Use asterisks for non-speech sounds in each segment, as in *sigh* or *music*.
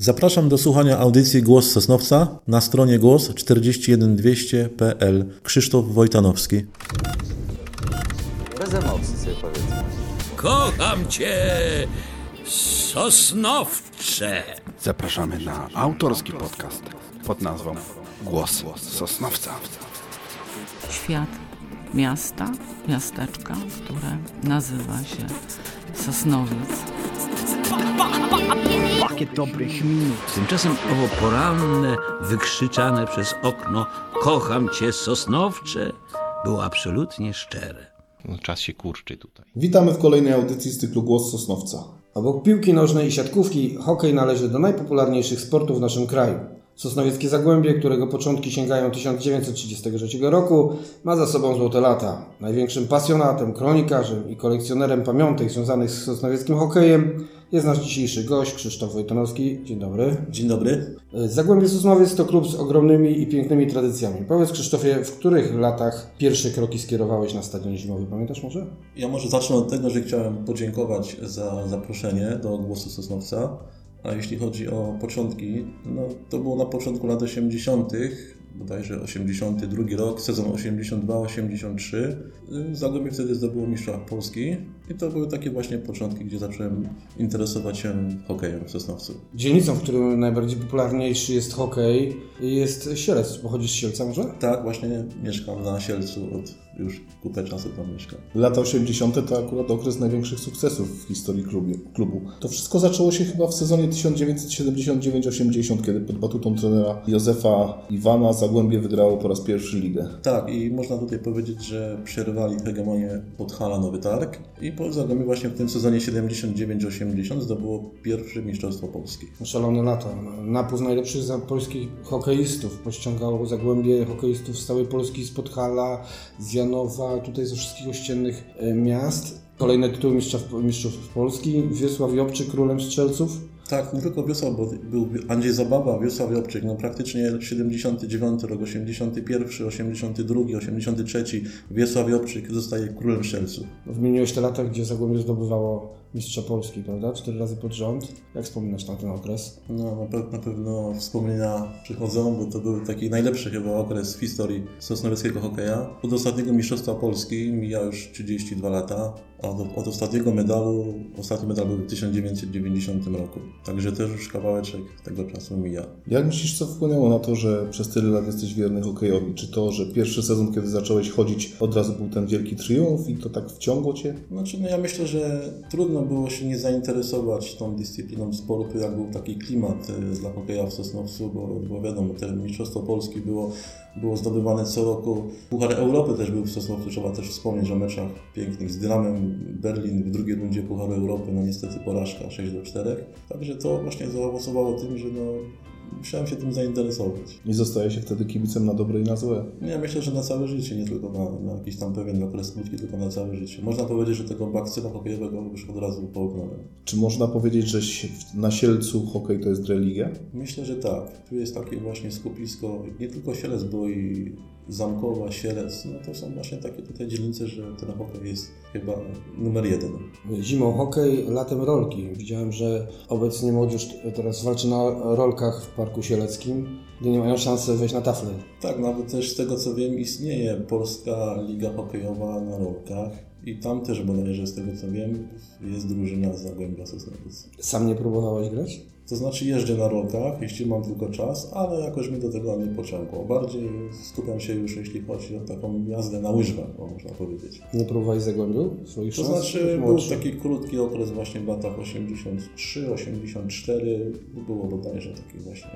Zapraszam do słuchania audycji Głos Sosnowca na stronie głos 41200.pl. Krzysztof Wojtanowski. Bez emocji sobie powiedzmy. Kocham cię, Sosnowcze. Zapraszamy na autorski podcast pod nazwą Głos Sosnowca. świat miasta, miasteczka, które nazywa się Sosnowiec. Pakiet dobrych minut. Tymczasem owo poranne, wykrzyczane przez okno Kocham cię, Sosnowcze było absolutnie szczere. No, czas się kurczy tutaj. Witamy w kolejnej audycji z cyklu Głos Sosnowca. Obok piłki nożnej i siatkówki, hokej należy do najpopularniejszych sportów w naszym kraju. Sosnowieckie Zagłębie, którego początki sięgają 1933 roku, ma za sobą złote lata. Największym pasjonatem, kronikarzem i kolekcjonerem pamiątek związanych z sosnowieckim hokejem jest nasz dzisiejszy gość, Krzysztof Wojtanowski. Dzień dobry. Dzień dobry. Zagłębie Sosnowiec to klub z ogromnymi i pięknymi tradycjami. Powiedz Krzysztofie, w których latach pierwsze kroki skierowałeś na stadion zimowy? Pamiętasz może? Ja może zacznę od tego, że chciałem podziękować za zaproszenie do Głosu Sosnowca. A jeśli chodzi o początki, no to było na początku lat 80., bodajże 82 rok, sezon 82-83. Zagłębie wtedy zdobyło mistrza Polski i to były takie właśnie początki, gdzie zacząłem interesować się hokejem w Sosnowcu. Dzielnicą, w którym najbardziej popularniejszy jest hokej, jest Sielec. Pochodzisz z Sielca może? Tak, właśnie mieszkam na Sielcu od już kupę czasu tam mieszkam. Lata 80. to akurat okres największych sukcesów w historii klubie, klubu. To wszystko zaczęło się chyba w sezonie 1979-80, kiedy pod batutą trenera Józefa Iwana Zagłębie wygrało po raz pierwszy ligę. Tak, i można tutaj powiedzieć, że przerwali hegemonię Podhala Nowy Targ i po Zagłębie właśnie w tym sezonie 79-80 zdobyło pierwsze Mistrzostwo Polski. Szalone lata. Napływ najlepszych polskich hokeistów. Pościągało Zagłębie hokeistów z całej Polski, z Podhala, z Janowa, tutaj ze wszystkich ościennych e, miast. Kolejne tytuły mistrzów, Polski. Wiesław Jobczyk, królem strzelców. Tak, nie tylko Wiosław, bo był Andrzej Zabawa, Wiosław Jobczyk, no praktycznie 79 rok, 81, 82, 83 Wiesław Jobczyk zostaje królem strzelców. Wymieniłeś te lata, gdzie Zagłębie zdobywało mistrza Polski, prawda? Cztery razy pod rząd. Jak wspominasz na ten okres? No, na, pe- na pewno wspomnienia przychodzą, bo to był taki najlepszy chyba okres w historii sosnowieckiego hokeja. Od ostatniego Mistrzostwa Polski mija już 32 lata, a od, od ostatniego medalu, ostatni medal był w 1990 roku. Także też już kawałeczek tego czasu mija. Jak myślisz, co wpłynęło na to, że przez tyle lat jesteś wierny hokejowi? Czy to, że pierwszy sezon, kiedy zacząłeś chodzić, od razu był ten wielki triumf i to tak wciągło Cię? Znaczy, no ja myślę, że trudno było się nie zainteresować tą dyscypliną sportu, jak był taki klimat e, dla hokeja w Sosnowcu, bo, bo wiadomo, te Mistrzostwo Polski było, było zdobywane co roku. Puchar Europy też był w Sosnowcu, trzeba też wspomnieć o meczach pięknych z Dynamem Berlin w drugiej rundzie Pucharu Europy, no niestety porażka 6 do 4. Także to właśnie zaowocowało tym, że no, musiałem się tym zainteresować. I zostaje się wtedy kibicem na dobre i na złe. Ja myślę, że na całe życie, nie tylko na, na jakiś tam pewien okres krótki, tylko na całe życie. Można powiedzieć, że tego bakcyla hokejowego już od razu połknąłem. Czy można powiedzieć, że na Sielcu hokej to jest religia? Myślę, że tak. Tu jest takie właśnie skupisko, nie tylko Sielec, bo i Zamkowa, Sielec, no to są właśnie takie tutaj dzielnice, że ten hokej jest chyba numer jeden. Zimą hokej, latem rolki. Widziałem, że obecnie młodzież teraz walczy na rolkach w Parku Sieleckim, gdzie nie mają szansy wejść na taflę. Tak, nawet też z tego co wiem istnieje Polska Liga Hokejowa na rolkach i tam też bodajże z tego co wiem jest drużyna z Zagłębia Sosnowiec. Sam nie próbowałeś grać? To znaczy jeżdżę na rolkach, jeśli mam tylko czas, ale jakoś mi do tego nie pociągło. Bardziej skupiam się już, jeśli chodzi o taką jazdę na łyżwach, bo można powiedzieć. Nie próbowałeś Zagłębiu swoich To znaczy był Młodszy. taki krótki okres właśnie w latach 83, 84. Było bodajże taki właśnie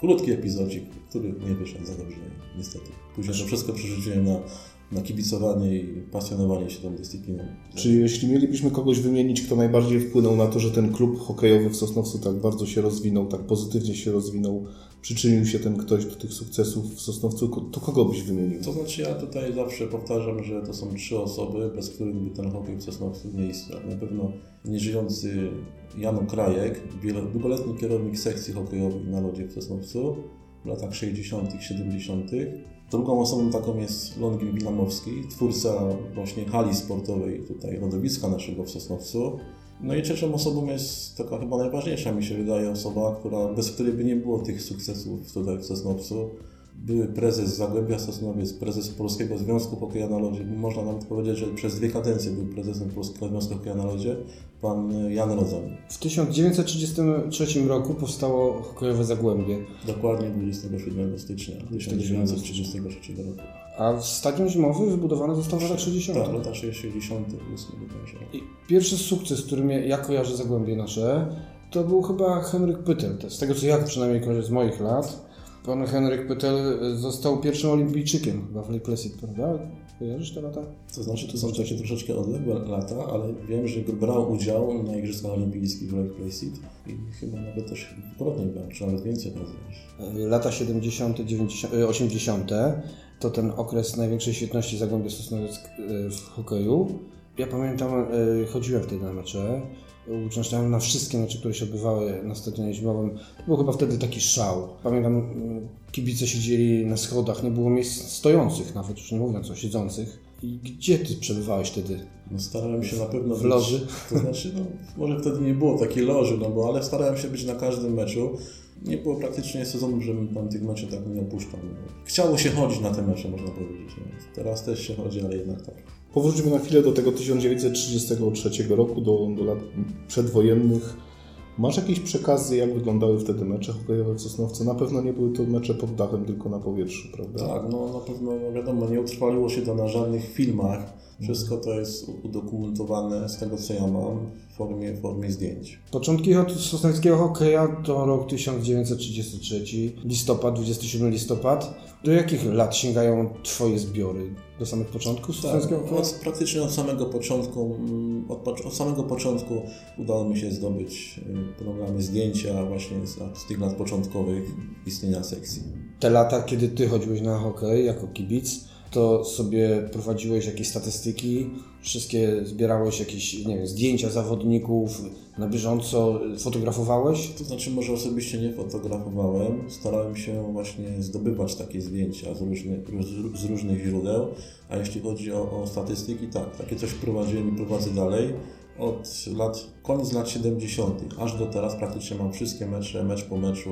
krótki epizodzik, który nie wyszedł za dobrze niestety. Później to wszystko przerzuciłem na, na kibicowanie i pasjonowanie się tą dyscypliną. Czy jeśli mielibyśmy kogoś wymienić, kto najbardziej wpłynął na to, że ten klub hokejowy w Sosnowcu tak bardzo się rozwinął, tak pozytywnie się rozwinął, przyczynił się ten ktoś do tych sukcesów w Sosnowcu, to kogo byś wymienił? To znaczy ja tutaj zawsze powtarzam, że to są trzy osoby, bez których by ten hokej w Sosnowcu nie istniał. Na pewno nieżyjący Jan Krajek, długoletni kierownik sekcji hokejowej na lodzie w Sosnowcu w latach 60., 70. Drugą osobą taką jest Longin Wilamowski, twórca właśnie hali sportowej tutaj, lodowiska naszego w Sosnowcu. No i trzecią osobą jest taka chyba najważniejsza, mi się wydaje, osoba, która, bez której by nie było tych sukcesów tutaj w Sosnowcu. Były prezes Zagłębia Sosnowiec, prezes Polskiego Związku Hokeja na Lodzie. Można nawet powiedzieć, że przez dwie kadencje był prezesem Polskiego Związku Hokeja na Lodzie, pan Jan Rodzon. W 1933 roku powstało hokejowe Zagłębie, Dokładnie 27 stycznia 1933 roku. a stadion zimowy wybudowany został w latach 60. Tak, lata 68 bodajże. I pierwszy sukces, który mnie, ja kojarzę Zagłębie nasze, to był chyba Henryk Pytel. Z tego co ja przynajmniej kojarzę z moich lat. Pan Henryk Pytel został pierwszym olimpijczykiem chyba w Lake Placid, prawda? Kojarzysz te lata? To znaczy, to są takie troszeczkę odległe lata, ale wiem, że brał udział na Igrzyskach Olimpijskich w Lake Placid i chyba nawet też dwukrotnie brał, czy nawet więcej razy. Lata 70., 90., e, 80. to ten okres największej świetności Zagłębia Sosnowiec e, w hokeju. Ja pamiętam, e, chodziłem wtedy na mecze, uczęszczałem na wszystkie mecze, które się odbywały na stadionie zimowym. Był chyba wtedy taki szał. Pamiętam, mm, kibice siedzieli na schodach, nie było miejsc stojących nawet, już nie mówiąc o siedzących. I gdzie ty przebywałeś wtedy? No starałem się na pewno W być, loży? To znaczy, no, może wtedy nie było takiej loży, no bo ale starałem się być na każdym meczu. Nie było praktycznie sezonu, żebym tam tych meczów tak nie opuszczał. Chciało się chodzić na te mecze, można powiedzieć. Teraz też się chodzi, ale jednak tak. Powróćmy na chwilę do tego 1933 roku, do, do lat przedwojennych. Masz jakieś przekazy, jak wyglądały wtedy mecze hokejowe w Sosnowcu? Na pewno nie były to mecze pod dachem, tylko na powietrzu, prawda? Tak, no na pewno no wiadomo, nie utrwaliło się to na żadnych filmach. Wszystko to jest udokumentowane z tego, co ja mam, w formie, w formie zdjęć. Początki sosnowskiego hokeja to rok 1933, listopad, 27 listopad. Do jakich lat sięgają Twoje zbiory? Do samych początków Tak, sosnowskiego hokeja? od, praktycznie od samego początku, mm, od, od samego początku udało mi się zdobyć y, programy zdjęcia właśnie z, z tych lat początkowych istnienia sekcji. Te lata, kiedy Ty chodziłeś na hokej jako kibic, to sobie prowadziłeś jakieś statystyki, wszystkie zbierałeś jakieś nie wiem, zdjęcia zawodników, na bieżąco fotografowałeś? To znaczy może osobiście nie fotografowałem, starałem się właśnie zdobywać takie zdjęcia z różnych, z różnych źródeł, a jeśli chodzi o, o statystyki, tak, takie coś prowadziłem i prowadzę dalej. Od lat, koniec lat 70., aż do teraz praktycznie mam wszystkie mecze, mecz po meczu,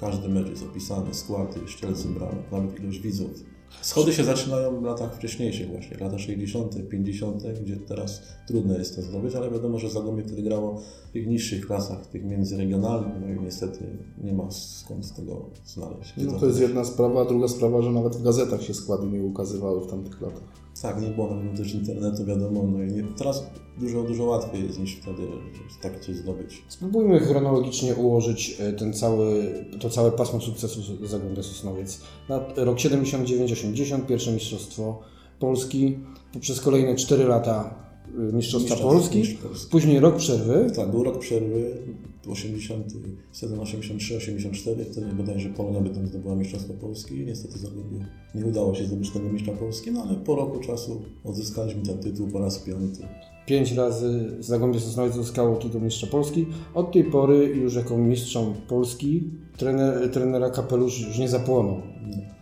każdy mecz jest opisany, składy, ścielcy bramek, nawet ilość widzów. Schody się zaczynają w latach wcześniejszych właśnie, lata 60., 50., gdzie teraz trudno jest to zdobyć, ale wiadomo, że Zagłębie wtedy grało w tych niższych klasach, tych międzyregionalnych, no i niestety nie ma skąd tego znaleźć. No to jest jedna sprawa, a druga sprawa, że nawet w gazetach się składy nie ukazywały w tamtych latach. Tak, nie było na pewno też internetu, wiadomo, no i teraz dużo, dużo łatwiej jest niż wtedy takie coś zdobyć. Spróbujmy chronologicznie ułożyć e, ten cały, to całe pasmo sukcesu Zagłębia Sosnowiec. Lat, rok 79-80, pierwsze Mistrzostwo Polski, przez kolejne 4 lata Mistrzostwa Mistrzostwa Polski, Polski. później rok przerwy, Tak, był rok przerwy, 87, 83, 84, wtedy bodajże Polonia by tam zdobyła Mistrzostwo Polski. Niestety Zagłębie nie udało się zdobyć tego mistrza Polski, no ale po roku czasu odzyskaliśmy ten tytuł po raz piąty. Pięć razy Zagłębie Sosnowiec uzyskało tytuł mistrza Polski. Od tej pory już jako mistrzom Polski trener, trenera kapelusz już nie zapłonął.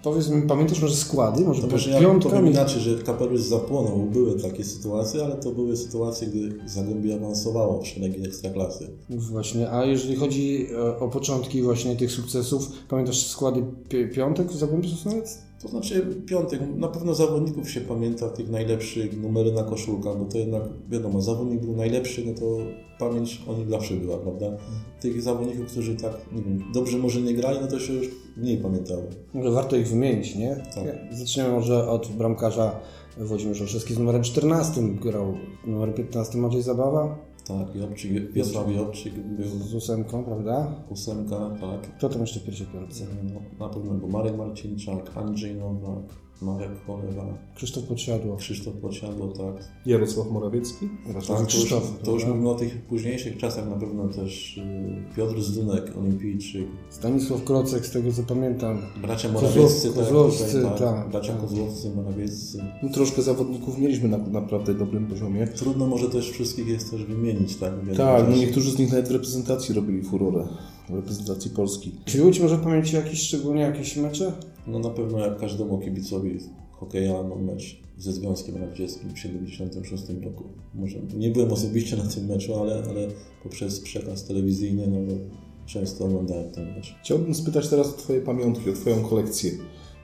Powiedz mi, pamiętasz może składy? Może To może ja powiem inaczej, że kapelusz zapłonął, były takie sytuacje, ale to były sytuacje, gdy Zagłębie awansowało w szeregi Ekstraklasy. Właśnie, a jeżeli chodzi o, o początki właśnie tych sukcesów, pamiętasz składy pi- piątek w Zagłębiu Sosnowiec? To znaczy piątek, na pewno zawodników się pamięta, tych najlepszych, numery na koszulkach, bo to jednak wiadomo, zawodnik był najlepszy, no to pamięć o nim zawsze była, prawda? Tych zawodników, którzy tak, nie wiem, dobrze może nie grali, no to się już mniej pamiętały. Może warto ich wymienić, nie? Tak. Zaczniemy może od bramkarza Włodzimierz Olszewski z numerem 14 grał, numer 15 Maciej Zabawa, Tak, Jobczyk, Wiesław Jobczyk był z ósemką, prawda? ósemka, tak. Kto tam jeszcze w pierwszej piątce? No, na pewno był Marek Marcinczak, Andrzej Nowak, Marek Cholewa, Krzysztof Podsiadło. Krzysztof Pociadło, tak. Jarosław Morawiecki? Jarosław Tak, to już, Krzysztof. to już mówimy o tych późniejszych czasach, na pewno też y, Piotr Zdunek, olimpijczyk, Stanisław Krocek, z tego co pamiętam. bracia Morawieccy, tak, Kozłowscy, tak, tak, bracia tak. Kozłowcy, Morawieccy. No, troszkę zawodników mieliśmy na naprawdę dobrym poziomie. Trudno może też wszystkich jest też wymienić, tak? Tak, no niektórzy z nich nawet w reprezentacji robili furorę. W reprezentacji Polski. Czy Łódź może pamięci jakieś szczególnie jakieś mecze? No na pewno jak każdemu kibicowi hokeja, no mecz ze Związkiem Radzieckim w 1976 roku. Może nie byłem osobiście na tym meczu, ale, ale poprzez przekaz telewizyjny no, często oglądałem ten mecz. Chciałbym spytać teraz o Twoje pamiątki, o Twoją kolekcję.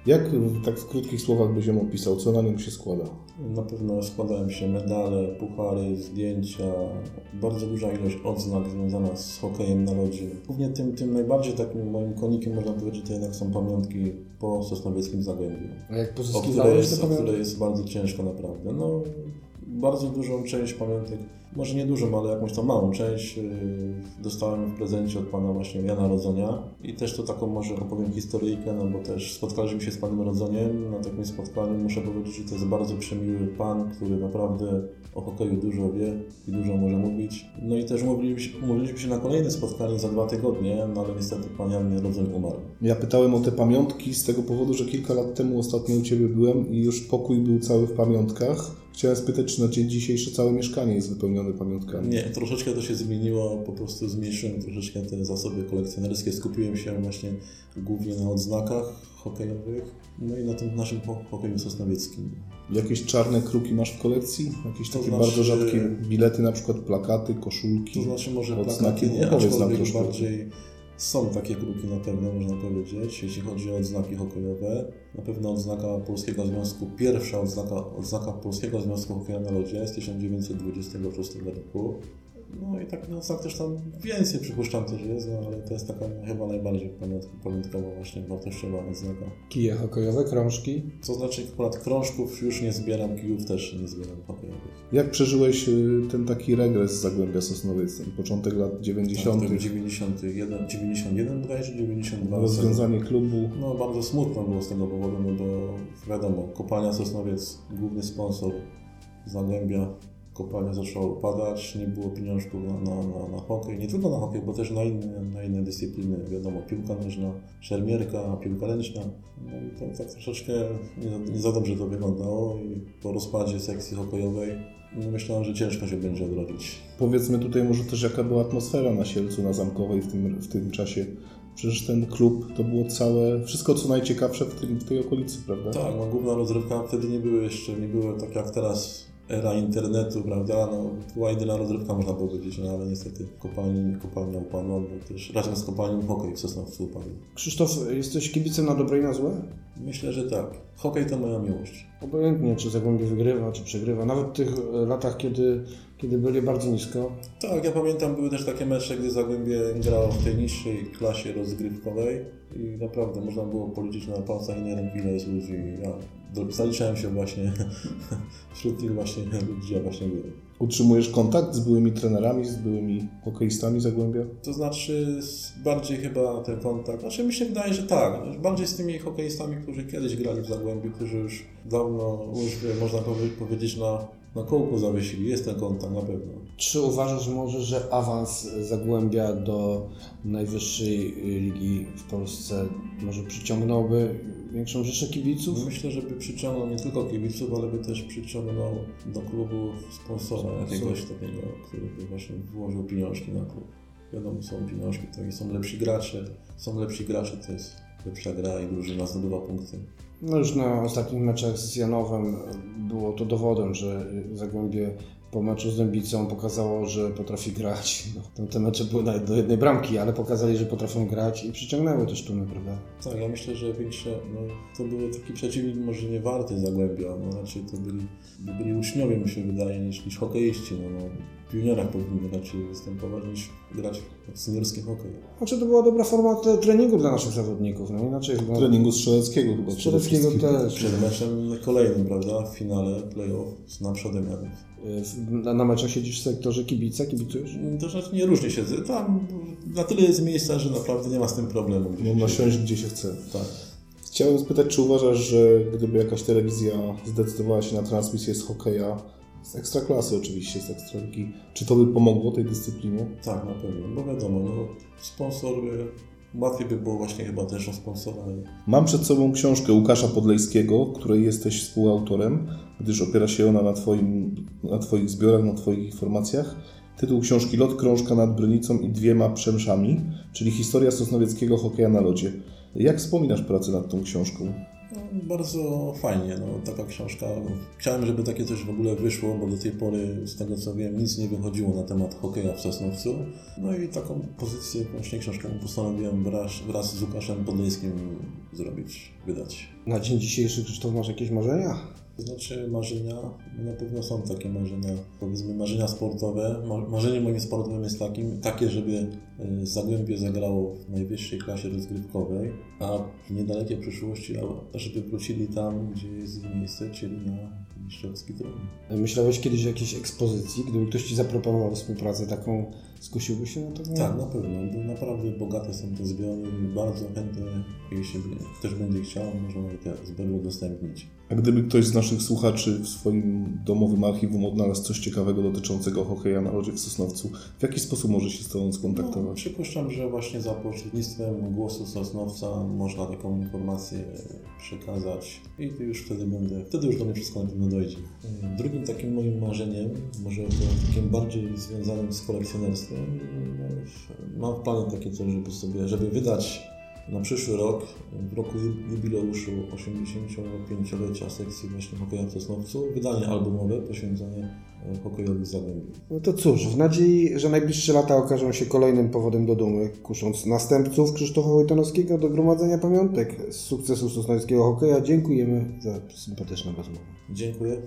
Jak tak w krótkich słowach byś ją opisał? Co na nim się składa? Na pewno składają się medale, puchary, zdjęcia, bardzo duża ilość odznak związana z hokejem na lodzie. Głównie tym, tym najbardziej takim moim konikiem można powiedzieć to jednak są pamiątki po Sosnowieckim Zagłębiu. A jak O które, pozyskiwałeś jest, o które jest bardzo ciężko naprawdę. No, bardzo dużą część pamiątek, może nie dużą, ale jakąś tam małą część yy, dostałem w prezencie od pana właśnie Jana Rodzonia i też to taką może opowiem historyjkę, no bo też spotkaliśmy się z panem Rodzoniem na takim spotkaniu. Muszę powiedzieć, że to jest bardzo przemiły pan, który naprawdę o hokeju dużo wie i dużo może mówić. No i też umówiliśmy, się na kolejne spotkanie za dwa tygodnie, no ale niestety pan Jan Rodzoń umarł. Ja pytałem o te pamiątki z tego powodu, że kilka lat temu ostatnio u Ciebie byłem i już pokój był cały w pamiątkach. Chciałem spytać, czy na dzień dzisiejszy całe mieszkanie jest wypełnione pamiątkami. Nie, troszeczkę to się zmieniło, po prostu zmniejszyłem troszeczkę te zasoby kolekcjonerskie, skupiłem się właśnie głównie na odznakach hokejowych, no i na tym naszym ho- hokeju sosnowieckim. Jakieś czarne kruki masz w kolekcji? Jakieś To takie znaczy- bardzo rzadkie bilety, na przykład plakaty, koszulki? To znaczy może Odznaki? plakaty nie, aczkolwiek bardziej są takie kruki na pewno, można powiedzieć, jeśli chodzi o odznaki hokejowe. Na pewno odznaka Polskiego Związku, pierwsza odznaka, odznaka Polskiego Związku Hokeja na Lodzie z 1926 roku. No i tak no, odznak też tam więcej przypuszczam też jest, no, ale to jest taka chyba najbardziej pamiąt- pamiątkowa właśnie wartościowa odznaka. Kije hokejowe, krążki. To znaczy akurat krążków już nie zbieram, kijów też nie zbieram hokejowych. Jak przeżyłeś y, ten taki regres z Zagłębia Sosnowiec, ten początek lat 90., Tak, 91, 91 bodajże, 92. rozwiązanie klubu? No bardzo smutno było z tego powodu, no bo wiadomo, kopalnia Sosnowiec, główny sponsor Zagłębia, kopalnia zaczęła upadać, nie było pieniążków na, na, na, na hokej, nie tylko na hokej, bo też na inne, na inne dyscypliny, wiadomo, piłka nożna, szermierka, piłka ręczna. No i to tak troszeczkę nie, nie za dobrze to wyglądało i po rozpadzie sekcji hokejowej no myślałem, że ciężko się będzie odrodzić. Powiedzmy tutaj może też jaka była atmosfera na Sielcu, na Zamkowej w tym, w tym czasie. Przecież ten klub to było całe, wszystko co najciekawsze w, tym, w tej okolicy, prawda? Tak, no główna rozrywka wtedy nie były jeszcze, nie były tak jak teraz era internetu, prawda? No, była jedyna rozrywka, można powiedzieć, no ale niestety kopalni, kopalnia upadła, bo też razem z kopalnią hokej w Sosnowcu upadł. Krzysztof, jesteś kibicem na dobre i na złe? Myślę, że tak. Hokej to moja miłość. Obojętnie, czy Zagłębie wygrywa, czy przegrywa. Nawet w tych e, latach, kiedy, kiedy byli bardzo nisko. Tak, ja pamiętam, były też takie mecze, gdy Zagłębie grało w tej niższej klasie rozgrywkowej i naprawdę można było policzyć na palcach innej ręki, ile jest ludzi. Ja zaliczałem się właśnie *laughs* wśród tych właśnie ludzi, ja właśnie byłem. Utrzymujesz kontakt z byłymi trenerami, z byłymi hokeistami Zagłębia? To znaczy bardziej chyba ten kontakt, znaczy mi się wydaje, że tak, bardziej z tymi hokeistami, którzy kiedyś grali w Zagłębiu, którzy już dawno, już można powie- powiedzieć na, na kołku zawiesili, jest ten kontakt na pewno. Czy uważasz może, że awans Zagłębia do najwyższej ligi w Polsce może przyciągnąłby większą rzeszę kibiców? Myślę, żeby przyciągnął nie tylko kibiców, ale by też przyciągnął do klubu sponsora jakiegoś takiego, który by właśnie włożył pieniążki na klub. Wiadomo, są pieniążki, to i są lepsi gracze, są lepsi gracze, to jest lepsza gra i drużyna zdobywa punkty. No już na ostatnich meczach z Janowem było to dowodem, że Zagłębie po meczu z Dębicą pokazało, że potrafi grać. No, te mecze były nawet do jednej bramki, ale pokazali, że potrafią grać i przyciągnęły też tłumy, prawda? Tak, ja myślę, że większe, no, to był taki przeciwnik może nie warty Zagłębia, no raczej to byli, byli uczniowie mi się wydaje niż, niż hokeiści, no, no, juniorach powinni raczej występować niż grać w seniorski hokej. Znaczy to była dobra forma treningu dla naszych zawodników, no inaczej chyba... Treningu strzeleckiego chyba. Strzeleckiego też. Przed meczem kolejnym, prawda, w finale playoff z naprzodem. W- Na, na meczach siedzisz w sektorze kibica, kibicujesz? To znaczy nie różnie siedzę, tam na tyle jest miejsca, że naprawdę nie ma z tym problemu. Można siąść gdzie się chce. Tak. Chciałem spytać, czy uważasz, że gdyby jakaś telewizja zdecydowała się na transmisję z hokeja, z ekstraklasy oczywiście, z ekstraligi, czy to by pomogło tej dyscyplinie? Tak, na pewno, bo wiadomo, no, sponsor, y, łatwiej by było właśnie chyba też o sponsora. Mam przed sobą książkę Łukasza Podlejskiego, której jesteś współautorem, gdyż opiera się ona na, twoim, na Twoich zbiorach, na Twoich informacjach. Tytuł książki Lot krążka nad Brynicą i dwiema przemszami, czyli historia sosnowieckiego hokeja na lodzie. Jak wspominasz pracę nad tą książką? Bardzo fajnie, no, taka książka. Chciałem, żeby takie coś w ogóle wyszło, bo do tej pory, z tego co wiem, nic nie wychodziło na temat hokeja w Sosnowcu. No i taką pozycję, właśnie książkę postanowiłem wraz, wraz z Łukaszem Podlejskim zrobić, wydać. Na dzień dzisiejszy Krzysztof masz jakieś marzenia? Znaczy marzenia, no na pewno są takie marzenia, powiedzmy marzenia sportowe. Ma- Marzeniem moim sportowym jest takim, takie, żeby e, Zagłębie zagrało w najwyższej klasie rozgrywkowej, a w niedalekiej przyszłości, żeby wrócili tam, gdzie jest ich miejsce, czyli na mistrzowski tron. Myślałeś kiedyś o jakiejś ekspozycji? Gdyby ktoś Ci zaproponował współpracę taką, skusiłby się na to? Tak, na pewno, bo naprawdę bogate są te zbiory i bardzo chętnie, jeśli ktoś będzie chciał, można te zbiory udostępnić. A gdyby ktoś z naszych słuchaczy w swoim domowym archiwum odnalazł coś ciekawego dotyczącego hokeja na lodzie w Sosnowcu, w jaki sposób może się z Tobą No, skontaktować? przypuszczam, że właśnie za pośrednictwem głosu Sosnowca można taką informację przekazać i to już wtedy będę, wtedy już do mnie wszystko na pewno dojdzie. Drugim takim moim marzeniem, może takim bardziej związanym z kolekcjonerstwem, no, mam w planie takie coś, żeby sobie, żeby wydać na przyszły rok, w roku ju- jubileuszu 85-lecia sekcji właśnie hokeja w Sosnowcu, wydanie albumowe poświęcone e, hokejowi w Zagłębiu. No to cóż, w nadziei, że najbliższe lata okażą się kolejnym powodem do dumy, kusząc następców Krzysztofa Wojtanowskiego do gromadzenia pamiątek z sukcesu sosnowskiego hokeja, dziękujemy za sympatyczną rozmowę. Dziękuję.